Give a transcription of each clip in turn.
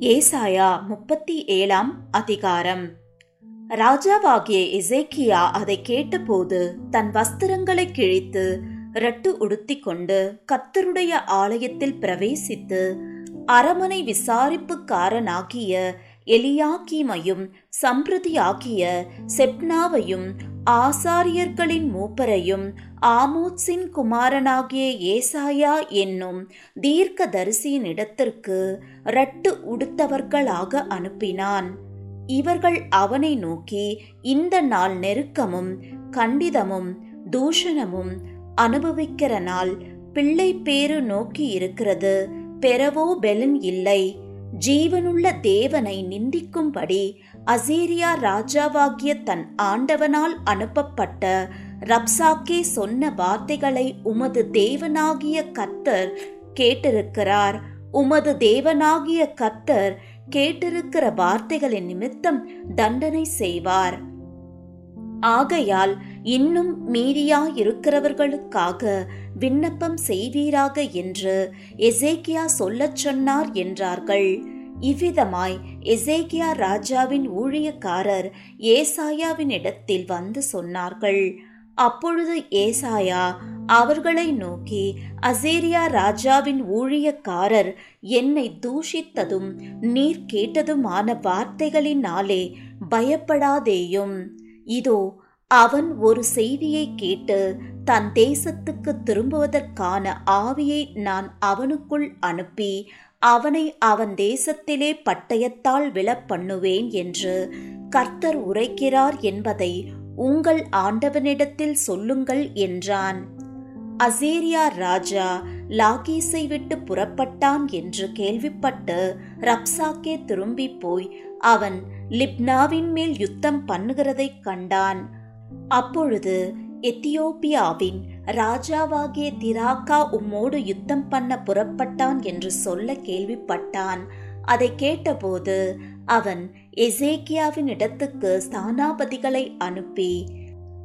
ஏசாயா முப்பத்தி ஏழாம் அதிகாரம். ராஜாவாகிய இசைக்கியா அதை கேட்டபோது தன் வஸ்திரங்களை கிழித்து ரட்டு உடுத்திக் கொண்டு கத்தருடைய ஆலயத்தில் பிரவேசித்து அரமனை விசாரிப்புக்காரனாகிய எலியாக்கீமையும் சம்பிரதியாகிய செப்னாவையும் ஆசாரியர்களின் மூப்பரையும் ஆமோத்ஸின் குமாரனாகிய ஏசாயா என்னும் தீர்க்கதரிசியின் இடத்திற்கு ரட்டு உடுத்தவர்களாக அனுப்பினான். இவர்கள் அவனை நோக்கி இந்த நாள் நெருக்கமும் கண்டிதமும் தூஷணமும் அனுபவிக்கிற நாள் பிள்ளை பேரு நோக்கி இருக்கிறது. பெறவோ பெலன் இல்லை. ஜீவனுள்ள தேவனை நிந்திக்கும்படி அசீரியா ராஜாவாகிய தன் ஆண்டவனால் அனுப்பப்பட்ட ரப்சாக்கே சொன்ன வார்த்தைகளை உமது தேவனாகிய கர்த்தர் கேட்டிருக்கிறார். உமது தேவனாகிய கத்தர் கேட்டிருக்கிற வார்த்தைகளின் நிமித்தம் தண்டனை செய்வார். ஆகையால் இன்னும் மீதியாயிருக்கிறவர்களுக்காக விண்ணப்பம் செய்வீராக என்று எசேக்கியா சொல்லச் சொன்னார் என்றார்கள். இவ்விதமாய் எசேக்கியா ராஜாவின் ஊழியக்காரர் ஏசாயாவின் இடத்தில் வந்து சொன்னார்கள். அப்பொழுது ஏசாயா அவர்களை நோக்கி அசேரியா ராஜாவின் ஊழியக்காரர் என்னை தூஷித்ததும் நீர் கேட்டதுமான வார்த்தைகளினாலே பயப்படாதேயும். இதோ அவன் ஒரு செய்தியை கேட்டு தன் தேசத்துக்கு திரும்புவதற்கான ஆவியை நான் அவனுக்குள் அனுப்பி அவனை அவன் தேசத்திலே பட்டயத்தால் விழப்பண்ணுவேன் என்று கர்த்தர் உரைக்கிறார் என்பதை உங்கள் ஆண்டவனிடத்தில் சொல்லுங்கள் என்றான். அசேரியா ராஜா லாகீஸை விட்டு புறப்பட்டான் என்று கேள்விப்பட்டு ரப்சாக்கே திரும்பி போய் அவன் லிப்னாவின் மேல் யுத்தம் பண்ணுகிறதைக் கண்டான். அப்பொழுது எத்தியோப்பியாவின் ராஜாவாகிய திராக்கா உம்மோடு யுத்தம் பண்ண புறப்பட்டான் என்று சொல்ல கேள்விப்பட்டான். அதை கேட்டபோது அவன் எசேக்கியாவின் இடத்துக்கு ஸ்தானாபதிகளை அனுப்பி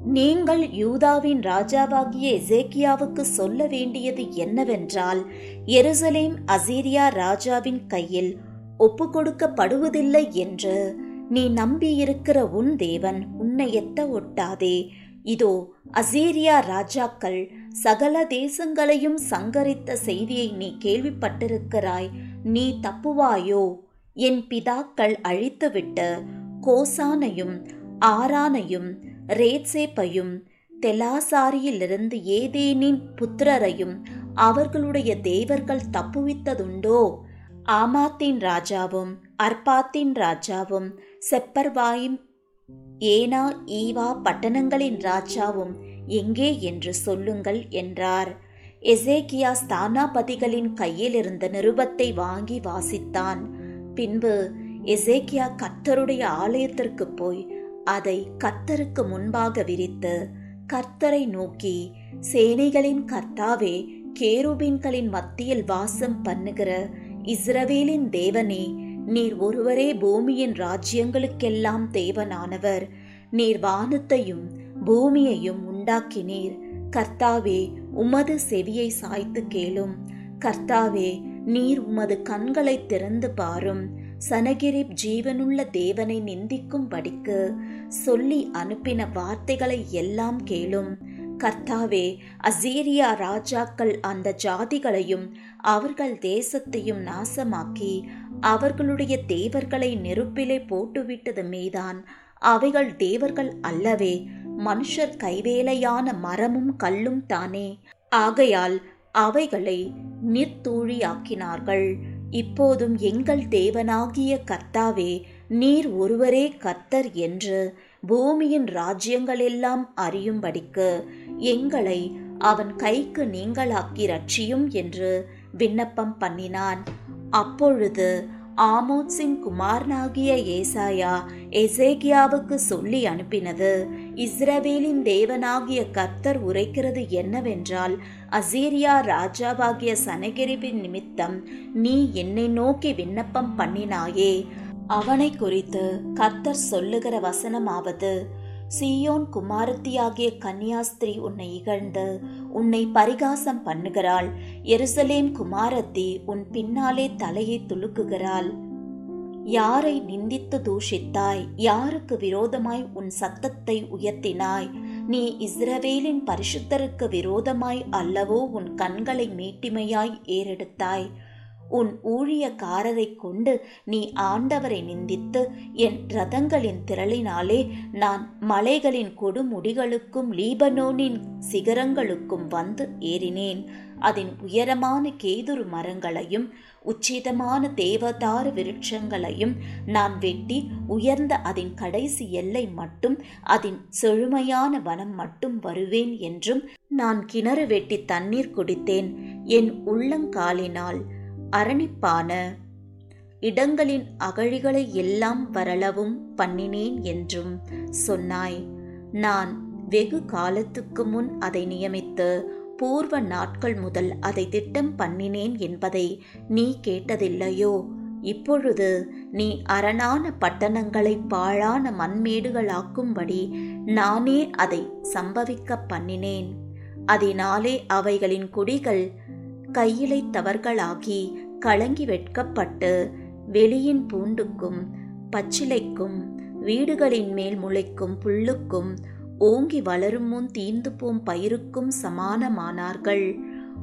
நீங்கள் யூதாவின் ராஜாவாகிய எசேக்கியாவுக்கு சொல்ல வேண்டியது என்னவென்றால் எருசலேம் அசீரியா ராஜாவின் கையில் ஒப்பு கொடுக்கப்படுவதில்லை என்று. நீ நம்பியிருக்கிற உன் தேவன் உன்னை எத்த ஒட்டாதே. இதோ அசீரியா ராஜாக்கள் சகல தேசங்களையும் சங்கரித்த செய்தியை நீ கேள்விப்பட்டிருக்கிறாய். நீ தப்புவாயோ? என் பிதாக்கள் அழித்துவிட்டு கோசானையும் ஆரானையும் ரேட்சேப்பையும் தெலாசாரியிலிருந்து ஏதேனின் புத்திரரையும் அவர்களுடைய தேவர்கள் தப்புவித்ததுண்டோ? ஆமாத்தின் ராஜாவும் அர்பாத்தின் ராஜாவும் செப்பர்வாயும் ஏனா ஈவா பட்டணங்களின் ராஜாவும் எங்கே என்று சொல்லுங்கள் என்றார். எசேக்கியா ஸ்தானாபதிகளின் கையில் இருந்த நிருபத்தை வாங்கி வாசித்தான். பின்பு எசேக்கியா கர்த்தருடைய ஆலயத்திற்கு போய் அதை கர்த்தருக்கு முன்பாக விரித்து கர்த்தரை நோக்கி சேனைகளின் கர்த்தாவே கேருபீன்களின் மத்தியில் வாசம் பண்ணுகிற இஸ்ரவேலின் தேவனே நீர் ஒருவரே பூமியின் ராஜ்யங்களுக்கெல்லாம் தேவனானவர். நீர் வானத்தையும் பூமியையும் உண்டாக்கினீர். கர்த்தாவே உமது செவியை சாய்த்து கேளும். கர்த்தாவே நீர் உமது கண்களை திறந்து பாரும். சனகிரிப் ஜீவனுள்ள தேவனை நிந்திக்கும் படிக்கு சொல்லி அனுப்பின வார்த்தைகளை எல்லாம் கேளும். கர்த்தாவே அசீரியா ராஜாக்கள் அந்த ஜாதிகளையும் அவர்கள் தேசத்தையும் நாசமாக்கி அவர்களுடைய தேவர்களை நெருப்பிலே போட்டுவிட்டது மீதான். அவைகள் தேவர்கள் அல்லவே மனுஷர் கைவேலையான மரமும் கல்லும் தானே. ஆகையால் அவைகளை நிற்தூழியாக்கினார்கள் இப்போதும் எங்கள் தேவனாகிய கர்த்தாவே நீர் ஒருவரே கர்த்தர் என்று பூமியின் ராஜ்யங்களெல்லாம் அறியும்படிக்கு எங்களை அவன் கைக்கு நீங்களாக்கி ரட்சியும் என்று விண்ணப்பம் பண்ணினான். அப்பொழுது ஆமோத்ஸின் குமாரனாகிய ஏசாயா எசேகியாவுக்கு சொல்லி அனுப்பினது இஸ்ரவேலின் தேவனாகிய கர்த்தர் உரைக்கிறது என்னவென்றால் அசீரியா ராஜாவாகிய சனகிரிவின் நிமித்தம் நீ என்னை நோக்கி விண்ணப்பம் பண்ணினாயே அவனை குறித்து கர்த்தர் சொல்லுகிற வசனமாவது சீயோன் குமாரத்தியாகிய கன்னியாஸ்திரி உன்னை இகழ்ந்து உன்னை பரிகாசம் பண்ணுகிறாள். எருசலேம் குமாரத்தி உன் பின்னாலே தலையை துலுக்குகிறாள். யாரை நிந்தித்து தூஷித்தாய்? யாருக்கு விரோதமாய் உன் சத்தத்தை உயர்த்தினாய்? நீ இஸ்ரவேலின் பரிசுத்தருக்கு விரோதமாய் அல்லவோ உன் கண்களை மீட்டிமையாய் ஏறெடுத்தாய். உன் ஊழியக்காரரை கொண்டு நீ ஆண்டவரை நிந்தித்து என் ரதங்களின் திரளினாலே நான் மலைகளின் கொடுமுடிகளுக்கும் லீபனோனின் சிகரங்களுக்கும் வந்து ஏறினேன். அதன் உயரமான கேதுரு மரங்களையும் உச்சிதமான தேவதார விருட்சங்களையும் நான் வெட்டி உயர்ந்த அதன் கடைசி எல்லை மட்டும் அதன் செழுமையான வனம் மட்டும் வருவேன் என்றும் நான் கிணறு வெட்டி தண்ணீர் குடித்தேன். என் உள்ளங்காலினால் அரணிப்பான இடங்களின் அகழிகளை எல்லாம் வரளவும் பண்ணினேன் என்றும் சொன்னாய். நான் வெகு காலத்துக்கு முன் அதை நியமித்து பூர்வ நாட்கள் முதல் அதை திட்டம் பண்ணினேன் என்பதை நீ கேட்டதில்லையோ? இப்பொழுது நீ அரணான பட்டணங்களை பாழான மண்மேடுகளாக்கும்படி நானே அதை சம்பவிக்க பண்ணினேன். அதனாலே அவைகளின் குடிகள் கையிழைத்தவர்களாகி கலங்கி வெட்கப்பட்டு வெளியின் பூண்டுக்கும் பச்சிலைக்கும் வீடுகளின் மேல் முளைக்கும் புல்லுக்கும் ஓங்கி வளரும் முன் தீர்ந்து போம் பயிருக்கும் சமானமானார்கள்.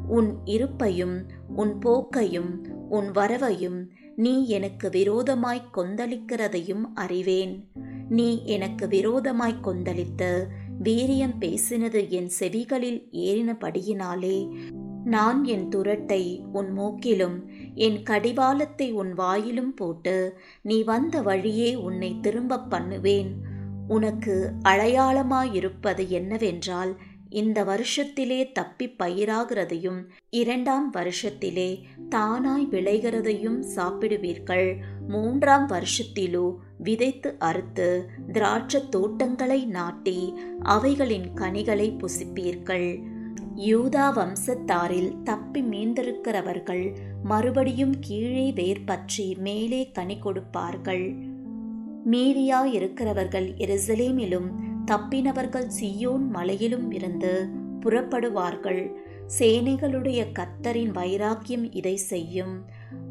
உன் இருப்பையும் உன் போக்கையும் உன் வரவையும் நீ எனக்கு விரோதமாய் கொந்தளிக்கிறதையும் அறிவேன். நீ எனக்கு விரோதமாய் கொந்தளித்து வீரியம் பேசினது என் செவிகளில் ஏறினபடியினாலே நான் என் துரட்டை உன் மூக்கிலும் என் கடிவாளத்தை உன் வாயிலும் போட்டு நீ வந்த வழியே உன்னை திரும்பப் பண்ணுவேன். உனக்கு அடையாளமாயிருப்பது என்னவென்றால் இந்த வருஷத்திலே தப்பி பயிராகிறதையும் இரண்டாம் வருஷத்திலே தானாய் விளைகிறதையும் சாப்பிடுவீர்கள். மூன்றாம் வருஷத்திலோ விதைத்து அறுத்து திராட்சத் தோட்டங்களை நாட்டி அவைகளின் கனிகளை புசிப்பீர்கள். யூதா வம்சத்தாரில் தப்பி மீந்திருக்கிறவர்கள் மறுபடியும் கீழே வேர் பற்றி மேலே கனி கொடுப்பார்கள். மீதியா இருக்கிறவர்கள் எருசலேமிலும் தப்பினவர்கள் சியோன் மலையிலும் இருந்து புறப்படுவார்கள். சேனைகளுடைய கத்தரின் வைராக்கியம் இதை செய்யும்.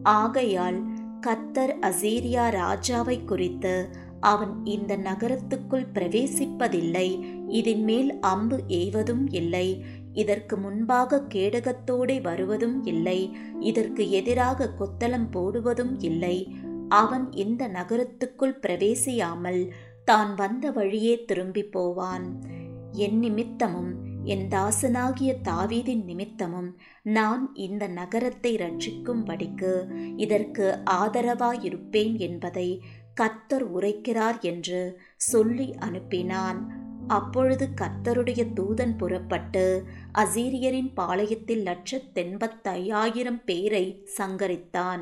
ஆகையால் கத்தர் அசீரியா ராஜாவை குறித்து அவன் இந்த நகரத்துக்குள் பிரவேசிப்பதில்லை இதன் மேல் அம்பு எய்வதும் இல்லை. இதற்கு முன்பாக கேடகத்தோடே வருவதும் இல்லை இதற்கு எதிராக கொத்தளம் போடுவதும் இல்லை. அவன் இந்த நகரத்துக்குள் பிரவேசியாமல் தான் வந்த வழியே திரும்பி போவான். என் நிமித்தமும் என் தாசனாகிய தாவீதின் நிமித்தமும் நான் இந்த நகரத்தை ரட்சிக்கும்படிக்கு இதற்கு ஆதரவாயிருப்பேன் என்பதை கத்தர் உரைக்கிறார் என்று சொல்லி அனுப்பினான். அப்பொழுது கர்த்தருடைய தூதன் புறப்பட்டு அசீரியரின் பாளையத்தில் லட்சத்தெண்பத்தையாயிரம் பேரை சங்கரித்தான்.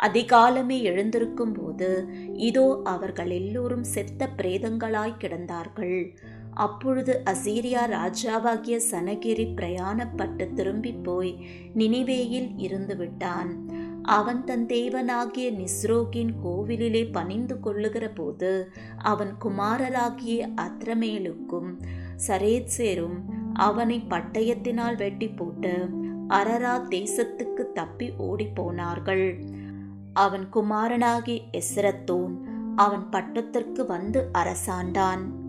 அதிகாலமே எழுந்திருக்கும் போது இதோ அவர்கள் எல்லோரும் செத்த பிரேதங்களாய் கிடந்தார்கள். அப்பொழுது அசீரியா ராஜாவாகிய சனகிரி பிரயாணப்பட்டு திரும்பி போய் நினிவேயில் இருந்து விட்டான். அவன் தன் தேவனாகிய நிஸ்ரோகின் கோவிலிலே பணிந்து கொள்ளுகிற போது அவன் குமாரராகிய அத்ரமேலுக்கும் சரேத்சேரும் அவனை பட்டயத்தினால் வெட்டி போட்டு அரரா தேசத்துக்கு தப்பி ஓடிப்போனார்கள். அவன் குமாரனாகிய எஸ்ரத்தோன் அவன் பட்டத்திற்கு வந்து அரசாண்டான்.